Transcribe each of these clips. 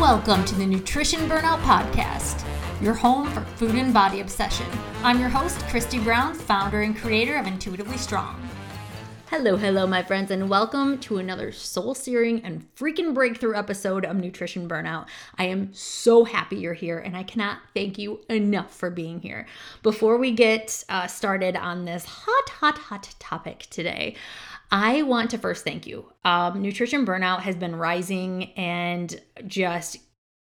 Welcome to the Nutrition Burnout Podcast, your home for food and body obsession. I'm your host, Christy Brown, founder and creator of Intuitively Strong. Hello, hello, my friends, and welcome to another soul searing and freaking breakthrough episode of Nutrition Burnout. I am so happy you're here, and I cannot thank you enough for being here. Before we get uh, started on this hot, hot, hot topic today, I want to first thank you. Um, nutrition burnout has been rising and just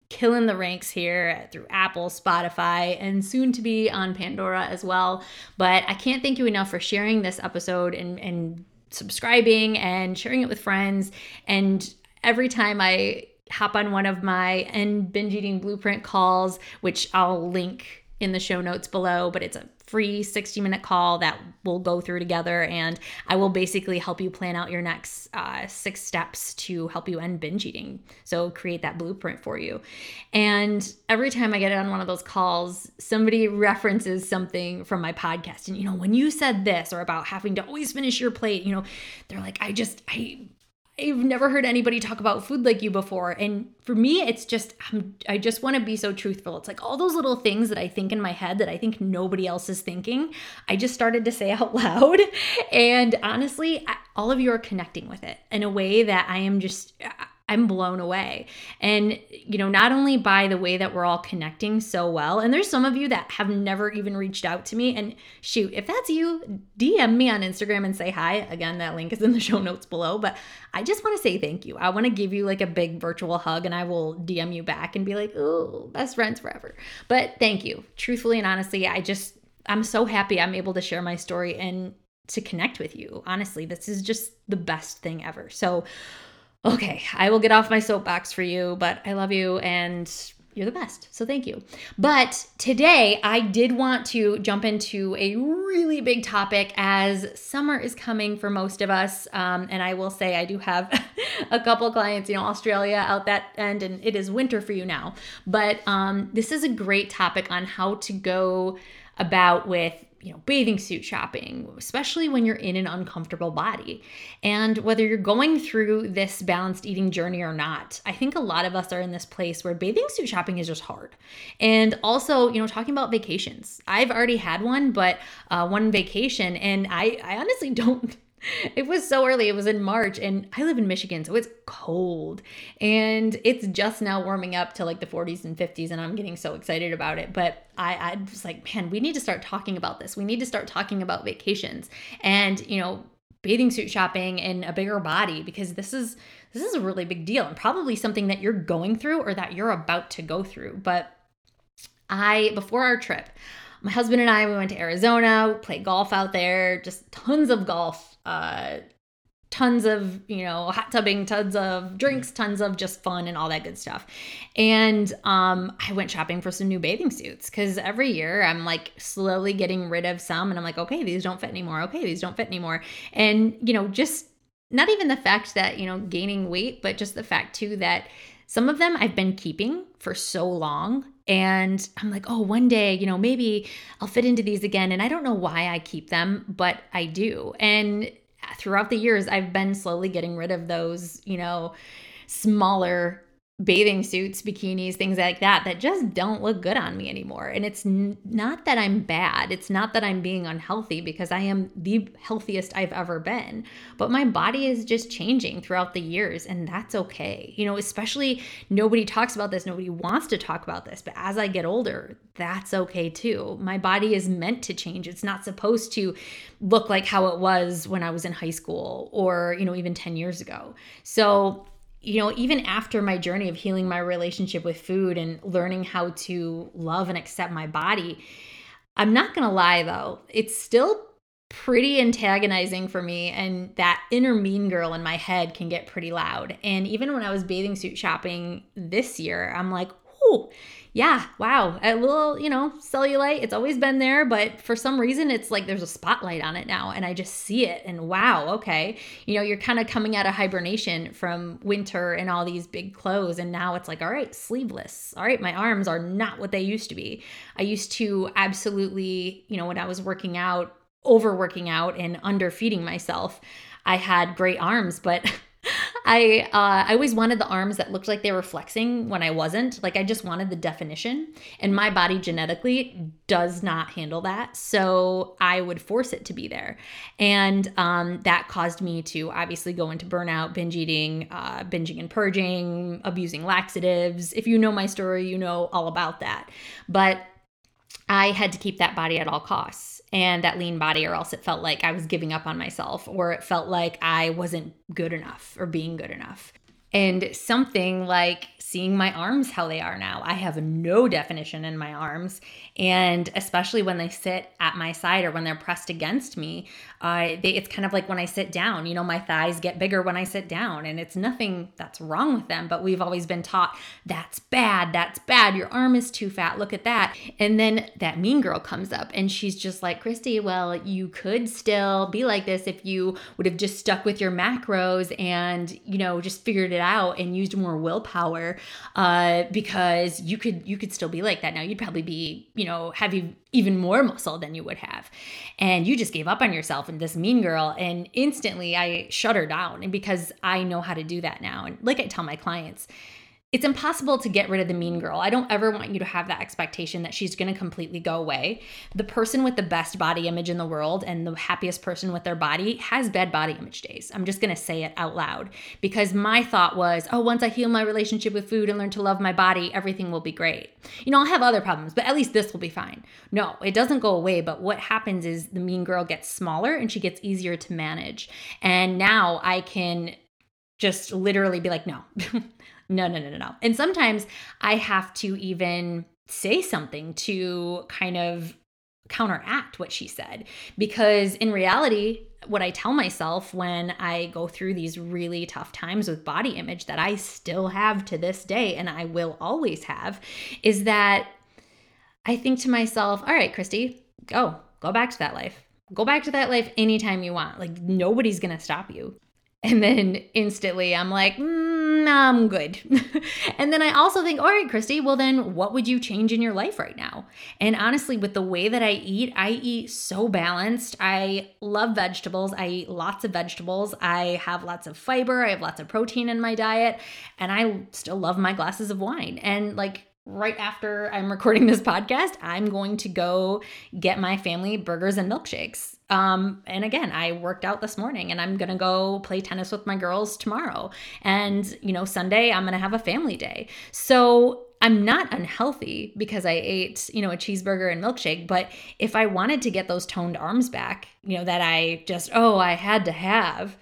killing the ranks here through Apple, Spotify, and soon to be on Pandora as well. But I can't thank you enough for sharing this episode and, and subscribing and sharing it with friends. And every time I hop on one of my end binge eating blueprint calls, which I'll link in the show notes below, but it's a free 60 minute call that we'll go through together. And I will basically help you plan out your next uh, six steps to help you end binge eating. So create that blueprint for you. And every time I get on one of those calls, somebody references something from my podcast. And, you know, when you said this or about having to always finish your plate, you know, they're like, I just, I, I've never heard anybody talk about food like you before. And for me, it's just, I'm, I just want to be so truthful. It's like all those little things that I think in my head that I think nobody else is thinking, I just started to say out loud. And honestly, all of you are connecting with it in a way that I am just, I'm blown away. And, you know, not only by the way that we're all connecting so well, and there's some of you that have never even reached out to me. And shoot, if that's you, DM me on Instagram and say hi. Again, that link is in the show notes below. But I just want to say thank you. I want to give you like a big virtual hug and I will DM you back and be like, oh, best friends forever. But thank you. Truthfully and honestly, I just, I'm so happy I'm able to share my story and to connect with you. Honestly, this is just the best thing ever. So, okay, I will get off my soapbox for you, but I love you and you're the best. So thank you. But today I did want to jump into a really big topic as summer is coming for most of us. Um, and I will say I do have a couple clients, you know, Australia out that end, and it is winter for you now. But um, this is a great topic on how to go about with you know, bathing suit shopping, especially when you're in an uncomfortable body. And whether you're going through this balanced eating journey or not, I think a lot of us are in this place where bathing suit shopping is just hard. And also, you know, talking about vacations. I've already had one, but uh, one vacation, and I, I honestly don't it was so early. It was in March, and I live in Michigan, so it's cold. And it's just now warming up to like the 40s and 50s, and I'm getting so excited about it. But I, I was like, man, we need to start talking about this. We need to start talking about vacations and, you know, bathing suit shopping and a bigger body because this is this is a really big deal and probably something that you're going through or that you're about to go through. But I before our trip, my husband and I we went to Arizona, played golf out there, just tons of golf uh, tons of you know hot tubbing tons of drinks tons of just fun and all that good stuff. And um i went shopping for some new bathing suits because every year i'm like slowly getting rid of some and i'm like okay these don't fit anymore. Okay these don't fit anymore. And you know just not even the fact that you know gaining weight but just the fact too that some of them i've been keeping for so long and I'm like, oh, one day, you know, maybe I'll fit into these again. And I don't know why I keep them, but I do. And throughout the years, I've been slowly getting rid of those, you know, smaller bathing suits, bikinis, things like that that just don't look good on me anymore. And it's n- not that I'm bad. It's not that I'm being unhealthy because I am the healthiest I've ever been. But my body is just changing throughout the years and that's okay. You know, especially nobody talks about this, nobody wants to talk about this, but as I get older, that's okay too. My body is meant to change. It's not supposed to look like how it was when I was in high school or, you know, even 10 years ago. So, you know, even after my journey of healing my relationship with food and learning how to love and accept my body, I'm not going to lie though, it's still pretty antagonizing for me and that inner mean girl in my head can get pretty loud. And even when I was bathing suit shopping this year, I'm like, "Oh, yeah, wow, a little, you know, cellulite, it's always been there, but for some reason it's like there's a spotlight on it now and I just see it and wow, okay. You know, you're kind of coming out of hibernation from winter and all these big clothes and now it's like, all right, sleeveless. All right, my arms are not what they used to be. I used to absolutely, you know, when I was working out, overworking out and underfeeding myself, I had great arms, but I uh, I always wanted the arms that looked like they were flexing when I wasn't. Like I just wanted the definition, and my body genetically does not handle that. So I would force it to be there, and um, that caused me to obviously go into burnout, binge eating, uh, binging and purging, abusing laxatives. If you know my story, you know all about that. But I had to keep that body at all costs and that lean body, or else it felt like I was giving up on myself, or it felt like I wasn't good enough or being good enough. And something like seeing my arms how they are now. I have no definition in my arms. And especially when they sit at my side or when they're pressed against me, uh, they, it's kind of like when I sit down, you know, my thighs get bigger when I sit down. And it's nothing that's wrong with them, but we've always been taught that's bad, that's bad. Your arm is too fat. Look at that. And then that mean girl comes up and she's just like, Christy, well, you could still be like this if you would have just stuck with your macros and, you know, just figured it out and used more willpower uh, because you could you could still be like that now. You'd probably be you know have even more muscle than you would have, and you just gave up on yourself and this mean girl. And instantly, I shut her down, and because I know how to do that now. And like I tell my clients, it's impossible to get rid of the mean girl. I don't ever want you to have that expectation that she's going to completely go away. The person with the best body image in the world and the happiest person with their body has bad body image days. I'm just going to say it out loud because my thought was, oh, once I heal my relationship with food and learn to love my body, everything will be great. You know, I'll have other problems, but at least this will be fine. No, it doesn't go away. But what happens is the mean girl gets smaller and she gets easier to manage. And now I can just literally be like, no, no, no, no, no, no. And sometimes I have to even say something to kind of counteract what she said. Because in reality, what I tell myself when I go through these really tough times with body image that I still have to this day and I will always have is that I think to myself, all right, Christy, go, go back to that life. Go back to that life anytime you want. Like nobody's going to stop you. And then instantly I'm like, mm, I'm good. and then I also think, all right, Christy, well, then what would you change in your life right now? And honestly, with the way that I eat, I eat so balanced. I love vegetables. I eat lots of vegetables. I have lots of fiber. I have lots of protein in my diet. And I still love my glasses of wine. And like, right after I'm recording this podcast, I'm going to go get my family burgers and milkshakes. Um, and again, I worked out this morning and I'm gonna go play tennis with my girls tomorrow. And, you know, Sunday, I'm gonna have a family day. So I'm not unhealthy because I ate, you know, a cheeseburger and milkshake, but if I wanted to get those toned arms back, you know, that I just, oh, I had to have,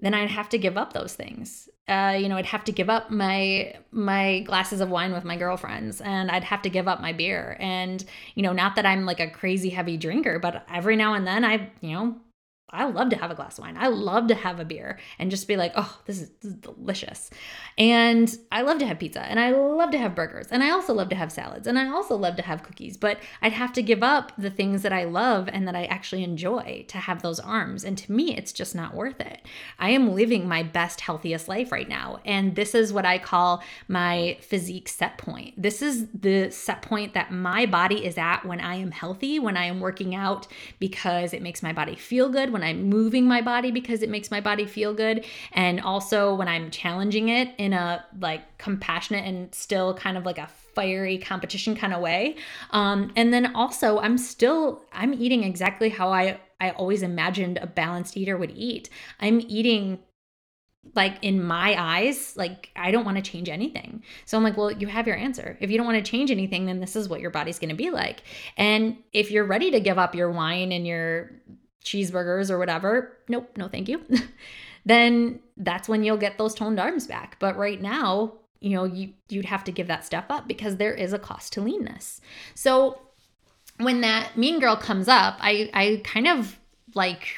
then I'd have to give up those things uh, you know, I'd have to give up my my glasses of wine with my girlfriends, and I'd have to give up my beer. And you know, not that I'm like a crazy heavy drinker, but every now and then I, you know, I love to have a glass of wine. I love to have a beer and just be like, oh, this is, this is, delicious. And I love to have pizza and I love to have burgers and I also love to have salads and I also love to have cookies. But I'd have to give up the things that I love and that I actually enjoy to have those arms. And to me, it's just not worth it. I am living my best, healthiest life right now. And this is what I call my physique set point. This is the set point that my body is at when I am healthy, when I am working out because it makes my body feel good when I'm moving my body because it makes my body feel good, and also when I'm challenging it in a like compassionate and still kind of like a fiery competition kind of way. Um, and then also, I'm still I'm eating exactly how I I always imagined a balanced eater would eat. I'm eating like in my eyes like i don't want to change anything so i'm like well you have your answer if you don't want to change anything then this is what your body's going to be like and if you're ready to give up your wine and your cheeseburgers or whatever, nope, no thank you, then that's when you'll get those toned arms back. But right now, you know, you you'd have to give that step up because there is a cost to leanness. So when that mean girl comes up, I I kind of like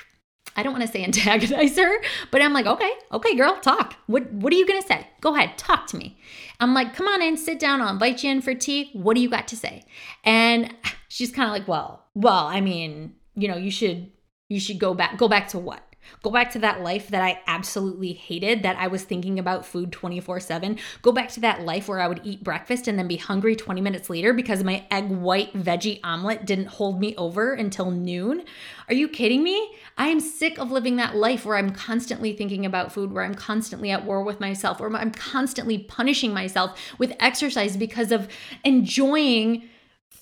I don't want to say antagonize her, but I'm like, okay, okay, girl, talk. What what are you gonna say? Go ahead, talk to me. I'm like, come on in, sit down, I'll invite you in for tea. What do you got to say? And she's kind of like, well, well, I mean, you know, you should you should go back go back to what Go back to that life that I absolutely hated, that I was thinking about food 24 7. Go back to that life where I would eat breakfast and then be hungry 20 minutes later because my egg white veggie omelet didn't hold me over until noon. Are you kidding me? I am sick of living that life where I'm constantly thinking about food, where I'm constantly at war with myself, where I'm constantly punishing myself with exercise because of enjoying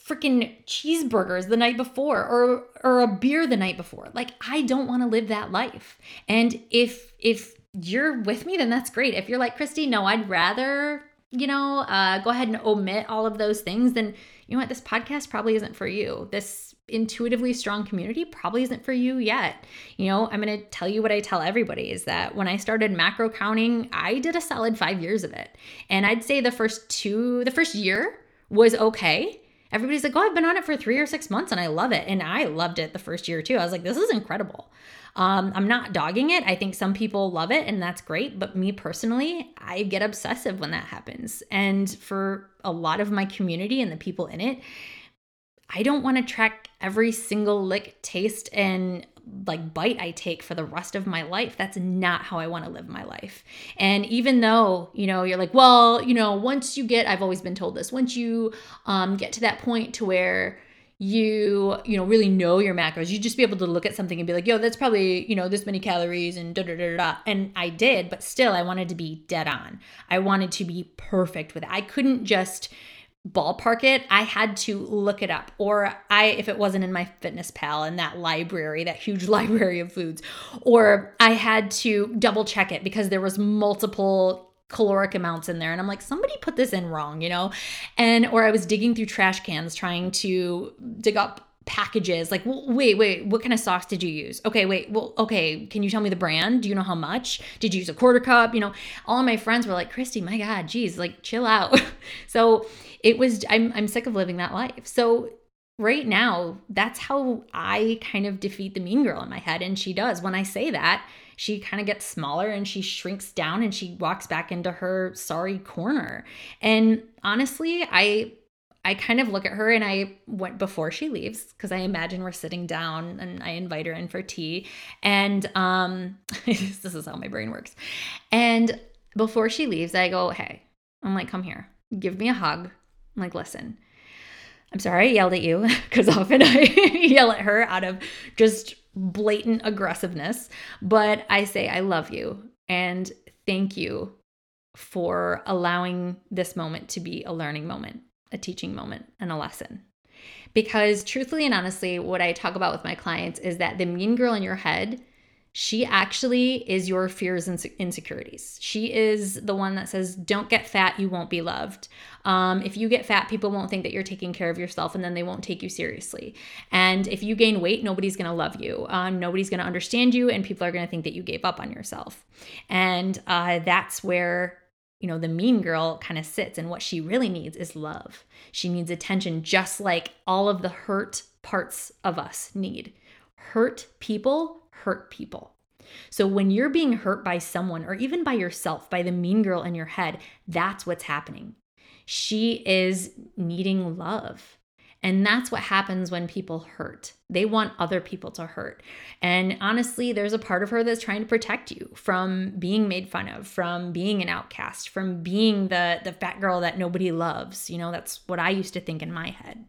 freaking cheeseburgers the night before or or a beer the night before. Like I don't want to live that life. And if if you're with me then that's great. If you're like Christy, no, I'd rather, you know, uh go ahead and omit all of those things then you know what this podcast probably isn't for you. This intuitively strong community probably isn't for you yet. You know, I'm going to tell you what I tell everybody is that when I started macro counting, I did a solid 5 years of it. And I'd say the first two the first year was okay Everybody's like, oh, I've been on it for three or six months and I love it. And I loved it the first year too. I was like, this is incredible. Um, I'm not dogging it. I think some people love it and that's great. But me personally, I get obsessive when that happens. And for a lot of my community and the people in it, I don't want to track every single lick, taste, and like bite I take for the rest of my life. That's not how I want to live my life. And even though, you know, you're like, well, you know, once you get I've always been told this, once you um get to that point to where you you know really know your macros you just be able to look at something and be like yo that's probably you know this many calories and da da da da and i did but still i wanted to be dead on i wanted to be perfect with it i couldn't just ballpark it, I had to look it up. Or I if it wasn't in my fitness pal in that library, that huge library of foods, or I had to double check it because there was multiple caloric amounts in there and I'm like somebody put this in wrong, you know? And or I was digging through trash cans trying to dig up packages like wait wait what kind of sauce did you use okay wait well okay can you tell me the brand do you know how much did you use a quarter cup you know all of my friends were like christy my god geez like chill out so it was I'm I'm sick of living that life. So right now, that's how I kind of defeat the mean girl in my head and she does. When I say that, she kind of gets smaller and she shrinks down and she walks back into her sorry corner. And honestly, I I kind of look at her and I went before she leaves because I imagine we're sitting down and I invite her in for tea. And um this is how my brain works. And before she leaves, I go, "Hey, I'm like, come here. Give me a hug. I'm like, listen, I'm sorry I yelled at you because often I yell at her out of just blatant aggressiveness. But I say, I love you and thank you for allowing this moment to be a learning moment, a teaching moment, and a lesson. Because truthfully and honestly, what I talk about with my clients is that the mean girl in your head she actually is your fears and insecurities. She is the one that says, Don't get fat, you won't be loved. Um, if you get fat, people won't think that you're taking care of yourself and then they won't take you seriously. And if you gain weight, nobody's gonna love you. Um, nobody's gonna understand you, and people are gonna think that you gave up on yourself. And uh, that's where you know, the mean girl kind of sits, and what she really needs is love. She needs attention, just like all of the hurt parts of us need. Hurt people hurt people. So when you're being hurt by someone or even by yourself, by the mean girl in your head, that's what's happening. She is needing love. And that's what happens when people hurt. They want other people to hurt. And honestly, there's a part of her that's trying to protect you from being made fun of, from being an outcast, from being the the fat girl that nobody loves. You know, that's what I used to think in my head.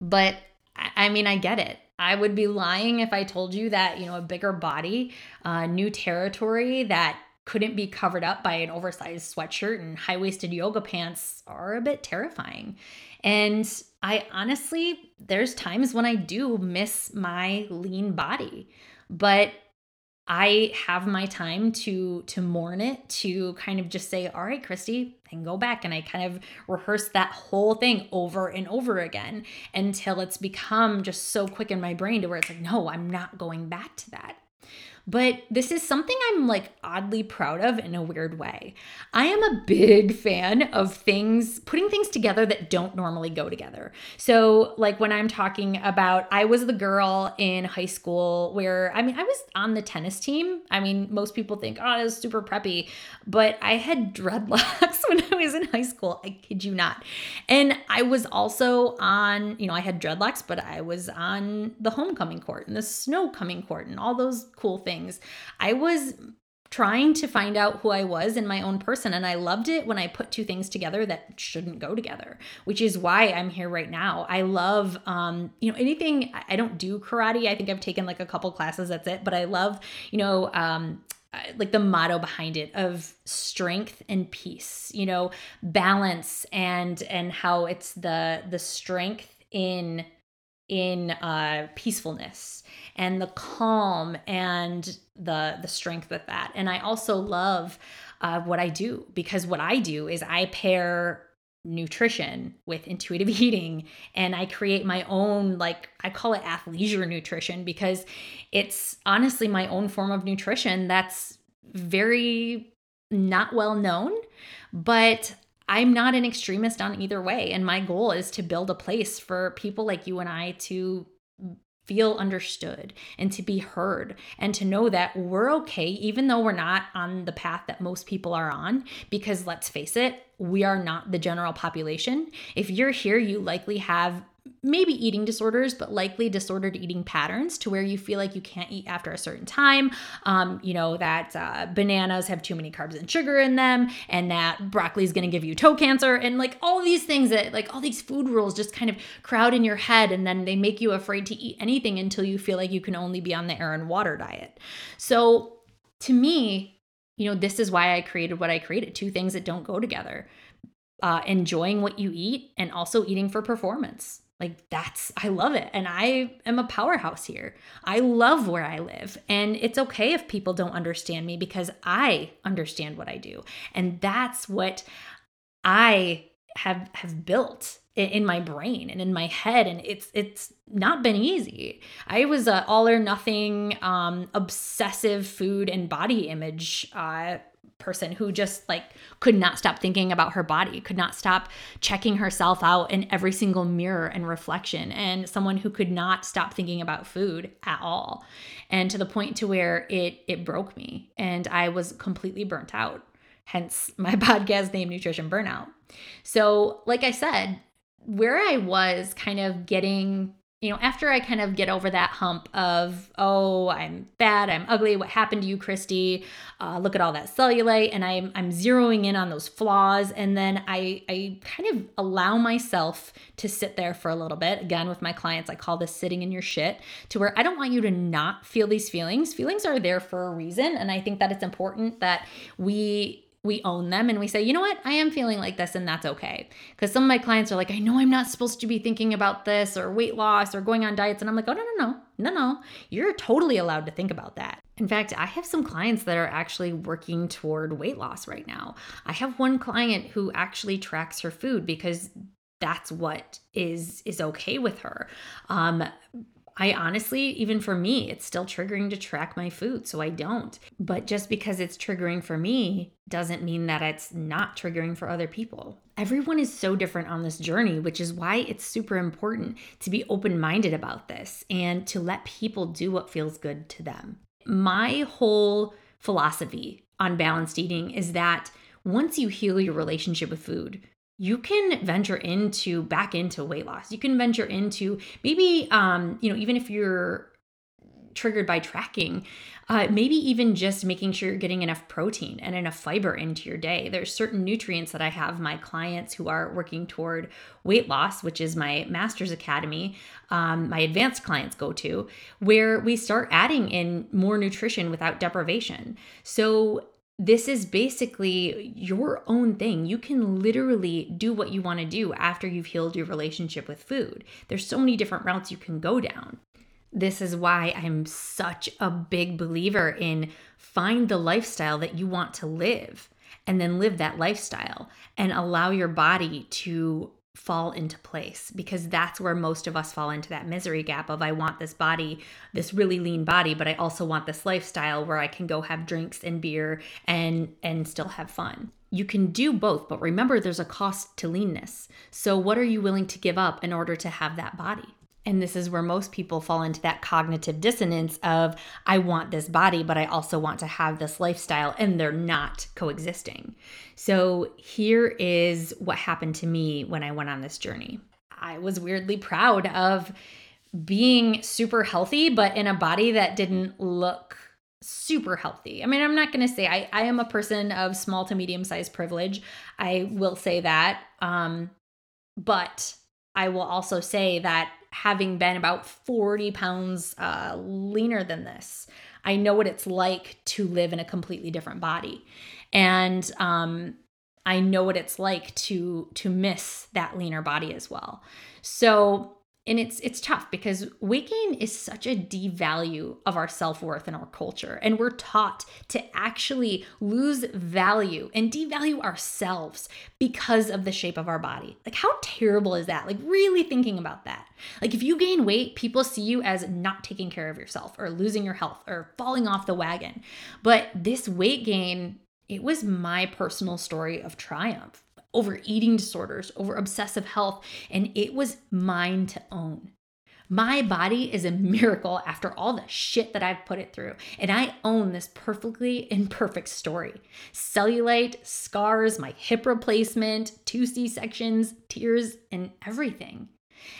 But I mean, I get it. I would be lying if I told you that, you know, a bigger body, uh, new territory that couldn't be covered up by an oversized sweatshirt and high waisted yoga pants are a bit terrifying. And I honestly, there's times when I do miss my lean body, but I have my time to to mourn it, to kind of just say, "All right, Christy," and go back and I kind of rehearse that whole thing over and over again until it's become just so quick in my brain to where it's like, "No, I'm not going back to that." But this is something I'm like oddly proud of in a weird way. I am a big fan of things, putting things together that don't normally go together. So, like when I'm talking about, I was the girl in high school where, I mean, I was on the tennis team. I mean, most people think, oh, I was super preppy, but I had dreadlocks when I was in high school. I kid you not. And I was also on, you know, I had dreadlocks, but I was on the homecoming court and the snow coming court and all those cool things things. I was trying to find out who I was in my own person. And I loved it when I put two things together that shouldn't go together, which is why I'm here right now. I love, um, you know, anything, I don't do karate. I think I've taken like a couple classes, that's it. But I love, you know, um, like the motto behind it of strength and peace you know balance and and how it's the the strength in in uh peacefulness and the calm and the the strength with that. And i also love uh, what i do because what i do is i pair nutrition with intuitive eating and I create my own like I call it athleisure nutrition because it's honestly my own form of nutrition that's very not well known but I'm not an extremist on either way and my goal is to build a place for people like you and I to feel understood and to be heard and to know that we're okay even though we're not on the path that most people are on because let's face it we are not the general population. If you're here you likely have maybe eating disorders, but likely disordered eating patterns to where you feel like you can't eat after a certain time. Um, you know, that uh, bananas have too many carbs and sugar in them, and that broccoli is going to give you toe cancer, and like all these things that, like all these food rules just kind of crowd in your head, and then they make you afraid to eat anything until you feel like you can only be on the air and water diet. So to me, you know, this is why I created what I created two things that don't go together. Uh, enjoying what you eat and also eating for performance like that's I love it and I am a powerhouse here. I love where I live and it's okay if people don't understand me because I understand what I do. And that's what I have have built in my brain and in my head and it's it's not been easy i was a all or nothing um obsessive food and body image uh person who just like could not stop thinking about her body, could not stop checking herself out in every single mirror and reflection, and someone who could not stop thinking about food at all. And to the point to where it it broke me and I was completely burnt out. Hence my podcast name Nutrition Burnout. So, like I said, where I was kind of getting you know, after I kind of get over that hump of, oh, I'm bad, I'm ugly, what happened to you, Christy? Uh, look at all that cellulite, and I'm I'm zeroing in on those flaws, and then I I kind of allow myself to sit there for a little bit. Again, with my clients, I call this sitting in your shit, to where I don't want you to not feel these feelings. Feelings are there for a reason, and I think that it's important that we we own them and we say, you know what, I am feeling like this and that's okay. Because some of my clients are like, I know I'm not supposed to be thinking about this or weight loss or going on diets. And I'm like, oh, no, no, no, no, no. You're totally allowed to think about that. In fact, I have some clients that are actually working toward weight loss right now. I have one client who actually tracks her food because that's what is is okay with her. Um, I honestly, even for me, it's still triggering to track my food, so I don't. But just because it's triggering for me doesn't mean that it's not triggering for other people. Everyone is so different on this journey, which is why it's super important to be open minded about this and to let people do what feels good to them. My whole philosophy on balanced eating is that once you heal your relationship with food, you can venture into back into weight loss. You can venture into maybe, um, you know, even if you're triggered by tracking, uh, maybe even just making sure you're getting enough protein and enough fiber into your day. There's certain nutrients that I have my clients who are working toward weight loss, which is my master's academy, um, my advanced clients go to, where we start adding in more nutrition without deprivation. So this is basically your own thing. You can literally do what you want to do after you've healed your relationship with food. There's so many different routes you can go down. This is why I'm such a big believer in find the lifestyle that you want to live and then live that lifestyle and allow your body to fall into place because that's where most of us fall into that misery gap of I want this body, this really lean body, but I also want this lifestyle where I can go have drinks and beer and and still have fun. You can do both, but remember there's a cost to leanness. So what are you willing to give up in order to have that body? And this is where most people fall into that cognitive dissonance of, I want this body, but I also want to have this lifestyle, and they're not coexisting. So here is what happened to me when I went on this journey. I was weirdly proud of being super healthy, but in a body that didn't look super healthy. I mean, I'm not going to say I, I am a person of small to medium sized privilege. I will say that. Um, but I will also say that having been about 40 pounds uh, leaner than this, I know what it's like to live in a completely different body. And um, I know what it's like to to miss that leaner body as well. So and it's it's tough because weight gain is such a devalue of our self-worth in our culture. And we're taught to actually lose value and devalue ourselves because of the shape of our body. Like how terrible is that? Like really thinking about that. Like if you gain weight people see you as not taking care of yourself or losing your health or falling off the wagon. But this weight gain it was my personal story of triumph over eating disorders, over obsessive health, and it was mine to own. My body is a miracle after all the shit that I've put it through, and I own this perfectly imperfect story. Cellulite, scars, my hip replacement, two C sections, tears, and everything.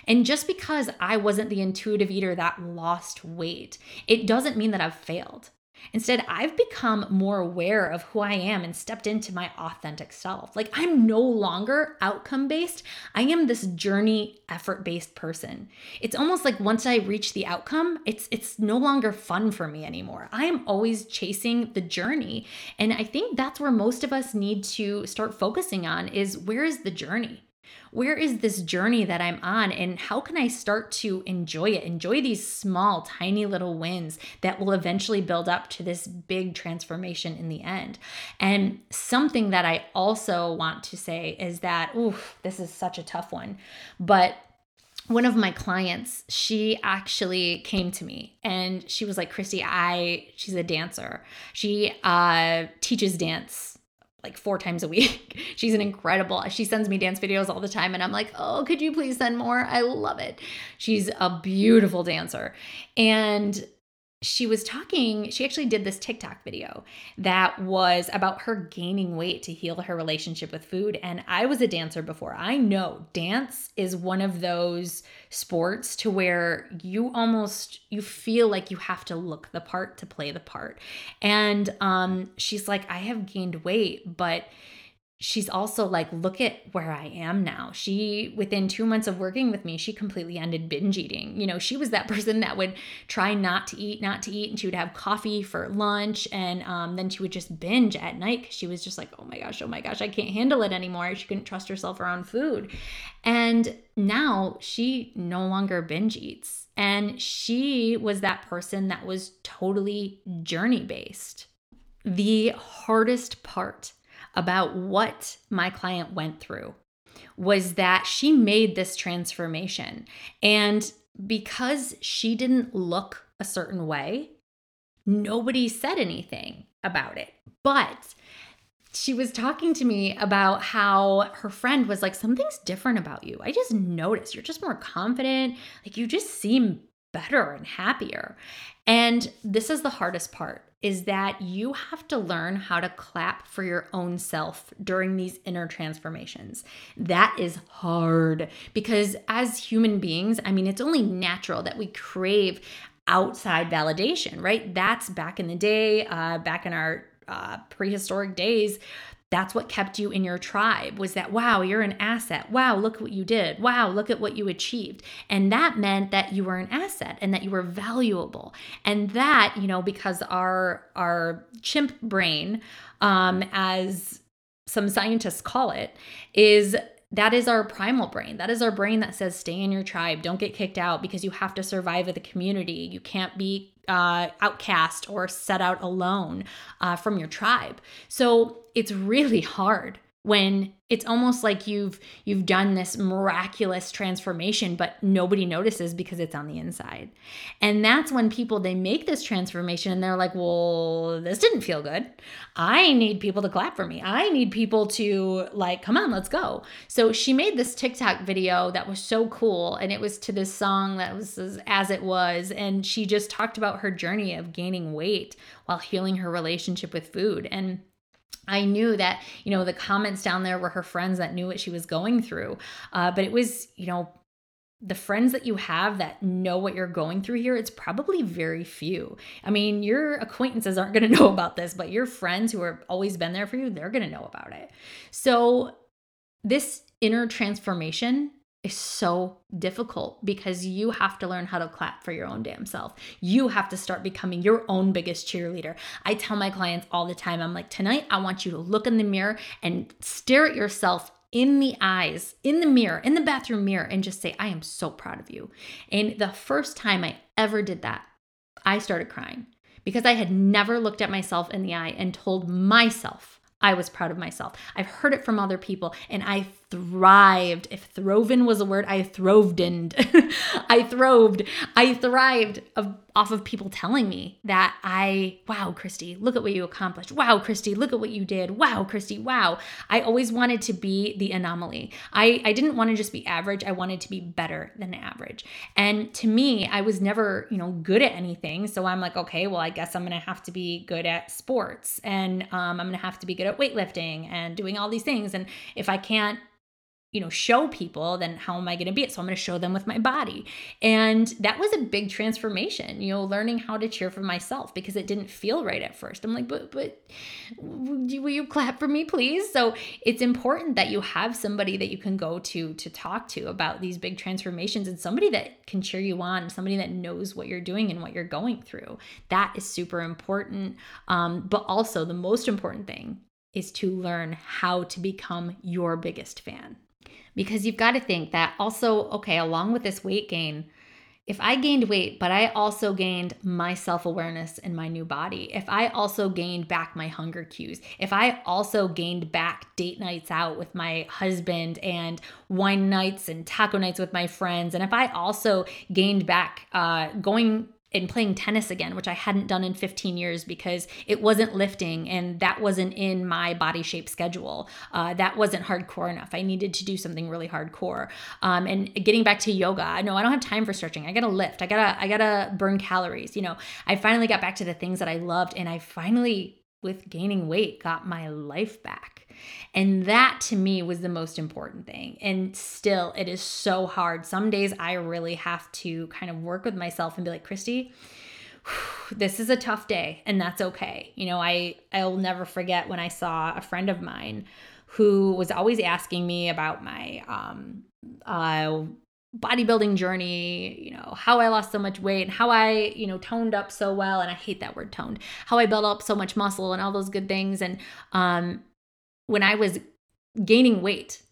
And just because I wasn't the intuitive eater that lost weight, it doesn't mean that I've failed. Instead, I've become more aware of who I am and stepped into my authentic self. Like, I'm no longer outcome based. I am this journey effort based person. It's almost like once I reach the outcome, it's it's no longer fun for me anymore. I am always chasing the journey. And I think that's where most of us need to start focusing on is where is the journey? Where is this journey that I'm on and how can I start to enjoy it? Enjoy these small, tiny little wins that will eventually build up to this big transformation in the end. And something that I also want to say is that, ooh, this is such a tough one, but one of my clients, she actually came to me and she was like, Christy, I, she's a dancer. She uh, teaches dance like four times a week. She's an incredible. She sends me dance videos all the time and I'm like, "Oh, could you please send more? I love it." She's a beautiful dancer. And she was talking, she actually did this TikTok video that was about her gaining weight to heal her relationship with food. And I was a dancer before. I know dance is one of those sports to where you almost you feel like you have to look the part to play the part. And um she's like, I have gained weight, but she's also like, look at where I am now. She, within two months of working with me, she completely ended binge eating. You know, she was that person that would try not to eat, not to eat, and she would have coffee for lunch. And um, then she would just binge at night because she was just like, oh my gosh, oh my gosh, I can't handle it anymore. She couldn't trust herself around food. And now she no longer binge eats. And she was that person that was totally journey based. The hardest part about what my client went through was that she made this transformation. And because she didn't look a certain way, nobody said anything about it. But she was talking to me about how her friend was like, Something's different about you. I just noticed you're just more confident. Like you just seem better and happier. And this is the hardest part is that you have to learn how to clap for your own self during these inner transformations. That is hard because as human beings, I mean, it's only natural that we crave outside validation, right? That's back in the day, uh, back in our uh, prehistoric days that's what kept you in your tribe was that wow you're an asset wow look what you did wow look at what you achieved and that meant that you were an asset and that you were valuable and that you know because our our chimp brain um as some scientists call it is that is our primal brain. That is our brain that says, stay in your tribe. Don't get kicked out because you have to survive with the community. You can't be uh, outcast or set out alone uh, from your tribe. So it's really hard when it's almost like you've you've done this miraculous transformation but nobody notices because it's on the inside. And that's when people they make this transformation and they're like well this didn't feel good. I need people to clap for me. I need people to like come on let's go. So she made this tiktok video that was so cool and it was to this song that was as it was. And she just talked about her journey of gaining weight while healing her relationship with food. And I knew that, you know, the comments down there were her friends that knew what she was going through. Uh, but it was, you know, the friends that you have that know what you're going through here, it's probably very few. I mean, your acquaintances aren't going to know about this, but your friends who have always been there for you, they're going to know about it. So, this inner transformation is so difficult because you have to learn how to clap for your own damn self. You have to start becoming your own biggest cheerleader. I tell my clients all the time, I'm like, tonight I want you to look in the mirror and stare at yourself in the eyes, in the mirror, in the bathroom mirror, and just say, I am so proud of you. And the first time I ever did that, I started crying because I had never looked at myself in the eye and told myself I was proud of myself. I've heard it from other people and I thrived. If throven was a word, I thrived. I thrived. I thrived of, off of people telling me that I, wow, Christy, look at what you accomplished. Wow, Christy, look at what you did. Wow, Christy, wow. I always wanted to be the anomaly. I, I didn't want to just be average. I wanted to be better than average. And to me, I was never, you know, good at anything. So I'm like, okay, well, I guess I'm going to have to be good at sports and um, I'm going to have to be good at weightlifting and doing all these things. And if I can't you know show people then how am i going to be it? So i'm going to show them with my body. And that was a big transformation you know learning how to cheer for myself because it didn't feel right at first. I'm like but but will you clap for me please? So it's important that you have somebody that you can go to to talk to about these big transformations and somebody that can cheer you on somebody that knows what you're doing and what you're going through. That is super important. Um, but also the most important thing is to learn how to become your biggest fan because you've got to think that also, okay, along with this weight gain, if I gained weight, but I also gained my self awareness in my new body, if I also gained back my hunger cues, if I also gained back date nights out with my husband and wine nights and taco nights with my friends, and if I also gained back uh, going in playing tennis again, which I hadn't done in 15 years because it wasn't lifting and that wasn't in my body shape schedule. Uh, that wasn't hardcore enough. I needed to do something really hardcore. Um, and getting back to yoga, no, I don't have time for stretching. I gotta lift. I gotta I gotta burn calories. You know, I finally got back to the things that I loved, and I finally, with gaining weight, got my life back. And that to me was the most important thing. And still, it is so hard. Some days I really have to kind of work with myself and be like, Christy, this is a tough day and that's okay. You know, I I'll never forget when I saw a friend of mine who was always asking me about my um uh bodybuilding journey, you know, how I lost so much weight, and how I, you know, toned up so well and I hate that word toned. How I built up so much muscle and all those good things and um when I was gaining weight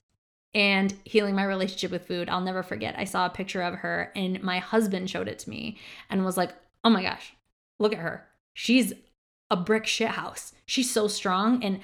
and healing my relationship with food, I'll never forget. I saw a picture of her and my husband showed it to me and was like, oh my gosh, look at her. She's a brick shit house. She's so strong. And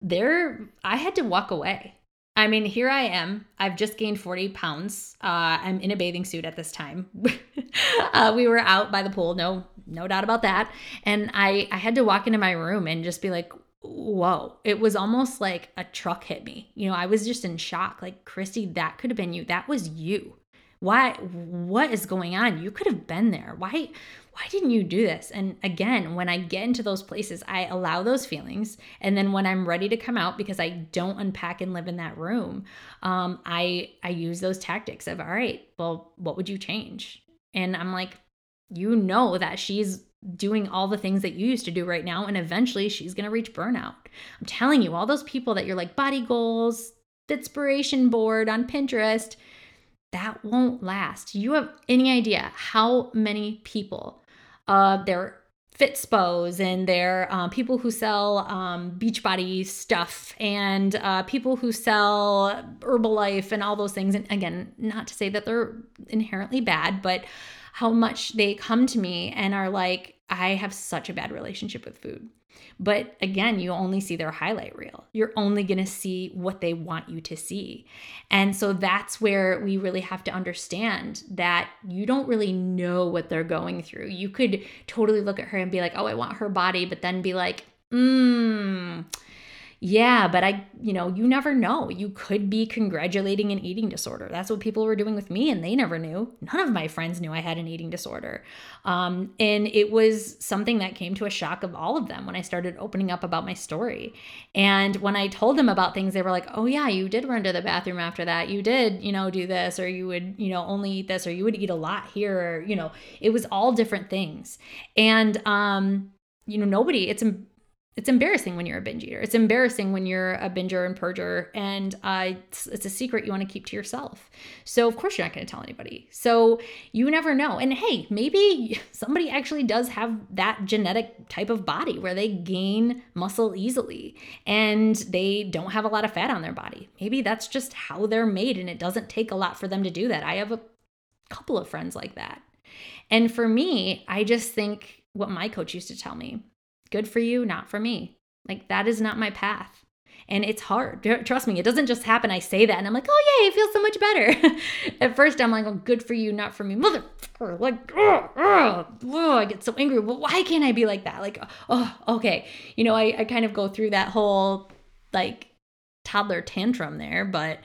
there, I had to walk away. I mean, here I am. I've just gained 40 pounds. Uh, I'm in a bathing suit at this time. uh, we were out by the pool, no, no doubt about that. And I, I had to walk into my room and just be like, whoa, it was almost like a truck hit me. You know, I was just in shock. Like, Christy, that could have been you. That was you. Why what is going on? You could have been there. Why why didn't you do this? And again, when I get into those places, I allow those feelings. And then when I'm ready to come out because I don't unpack and live in that room, um, I I use those tactics of all right, well, what would you change? And I'm like, you know that she's doing all the things that you used to do right now and eventually she's going to reach burnout. I'm telling you, all those people that you're like body goals, inspiration board on Pinterest, that won't last. You have any idea how many people uh they're Fitspos and they're um, people who sell um, Beachbody stuff and uh, people who sell Herbalife and all those things. And again, not to say that they're inherently bad, but how much they come to me and are like, I have such a bad relationship with food. But again, you only see their highlight reel. You're only going to see what they want you to see. And so that's where we really have to understand that you don't really know what they're going through. You could totally look at her and be like, oh, I want her body, but then be like, mmm yeah, but I, you know, you never know. You could be congratulating an eating disorder. That's what people were doing with me, and they never knew. None of my friends knew I had an eating disorder. Um, and it was something that came to a shock of all of them when I started opening up about my story. And when I told them about things, they were like, oh, yeah, you did run to the bathroom after that. You did, you know, do this, or you would, you know, only eat this, or you would eat a lot here, or, you know, it was all different things. And, um, you know, nobody, it's, it's embarrassing when you're a binge eater. It's embarrassing when you're a binger and purger, and uh, it's, it's, a secret you want to keep to yourself. So of course you're not going to tell anybody. So you never know. And hey, maybe somebody actually does have that genetic type of body where they gain muscle easily, and they don't have a lot of fat on their body. Maybe that's just how they're made, and it doesn't take a lot for them to do that. I have a couple of friends like that, and for me, I just think what my coach used to tell me Good for you, not for me. Like that is not my path. And it's hard. Trust me, it doesn't just happen. I say that and I'm like, oh, yay, it feels so much better. At first, I'm like, oh, good for you, not for me. Motherfucker. Like, oh, oh, oh, I get so angry. Well, why can't I be like that? Like, oh, okay. You know, I, I kind of go through that whole like toddler tantrum there, but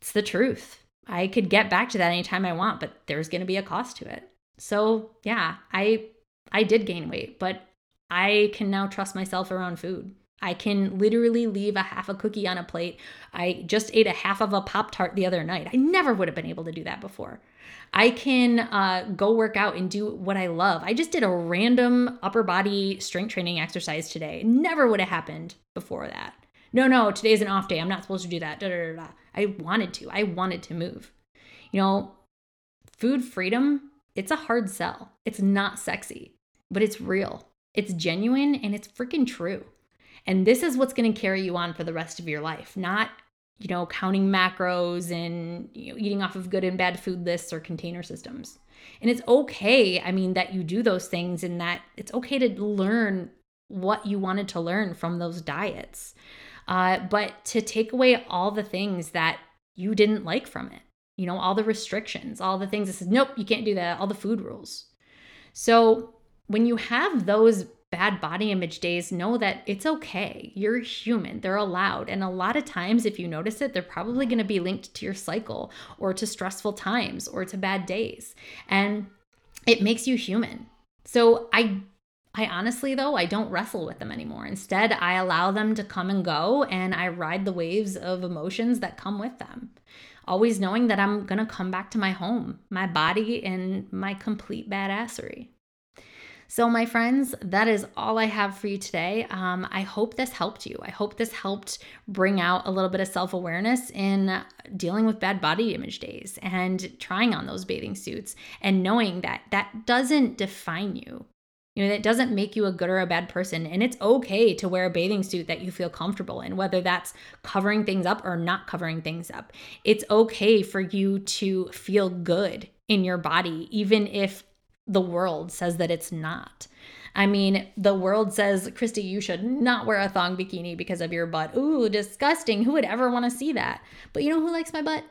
it's the truth. I could get back to that anytime I want, but there's going to be a cost to it. So, yeah, I I did gain weight, but I can now trust myself around food. I can literally leave a half a cookie on a plate. I just ate a half of a Pop Tart the other night. I never would have been able to do that before. I can uh, go work out and do what I love. I just did a random upper body strength training exercise today. Never would have happened before that. No, no, today's an off day. I'm not supposed to do that. Da, da, da, I wanted to. I wanted to move. You know, food freedom, it's a hard sell. It's not sexy, but it's real. It's genuine and it's freaking true. And this is what's going to carry you on for the rest of your life, not, you know, counting macros and you know, eating off of good and bad food lists or container systems. And it's okay, I mean, that you do those things and that it's okay to learn what you wanted to learn from those diets. Uh, but to take away all the things that you didn't like from it, you know, all the restrictions, all the things that says, nope, you can't do that, all the food rules. So when you have those bad body image days, know that it's okay. You're human, they're allowed. And a lot of times, if you notice it, they're probably going to be linked to your cycle or to stressful times or to bad days. And it makes you human. So I I honestly, though, I don't wrestle with them anymore. Instead, I allow them to come and go and I ride the waves of emotions that come with them. Always knowing that I'm going to come back to my home, my body, and my complete badassery. So, my friends, that is all I have for you today. Um, I hope this helped you. I hope this helped bring out a little bit of self awareness in dealing with bad body image days and trying on those bathing suits and knowing that that doesn't define you. You know, that doesn't make you a good or a bad person. And it's okay to wear a bathing suit that you feel comfortable in, whether that's covering things up or not covering things up. It's okay for you to feel good in your body, even if the world says that it's not. I mean, the world says, Christy, you should not wear a thong bikini because of your butt. Ooh, disgusting. Who would ever want to see that? But you know who likes my butt?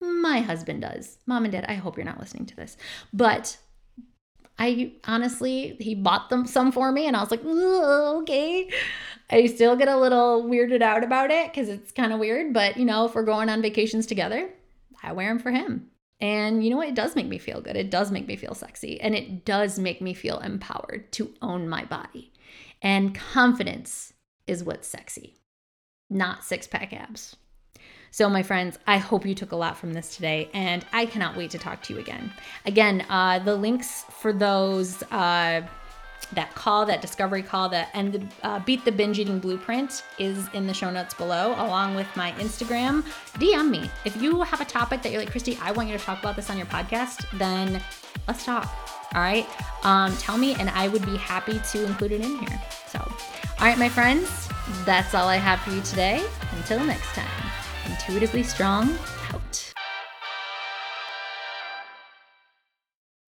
My husband does. Mom and dad, I hope you're not listening to this. But I honestly, he bought them some for me and I was like, okay. I still get a little weirded out about it because it's kind of weird. But, you know, if we're going on vacations together, I wear them for him. And you know what? It does make me feel good. It does make me feel sexy. And it does make me feel empowered to own my body. And confidence is what's sexy, not six pack abs. So, my friends, I hope you took a lot from this today, and I cannot wait to talk to you again. Again, uh, the links for those. Uh, that call, that discovery call, that and the uh, beat the binge eating blueprint is in the show notes below, along with my Instagram. DM me if you have a topic that you're like, Christy, I want you to talk about this on your podcast. Then let's talk. All right, um, tell me, and I would be happy to include it in here. So, all right, my friends, that's all I have for you today. Until next time, intuitively strong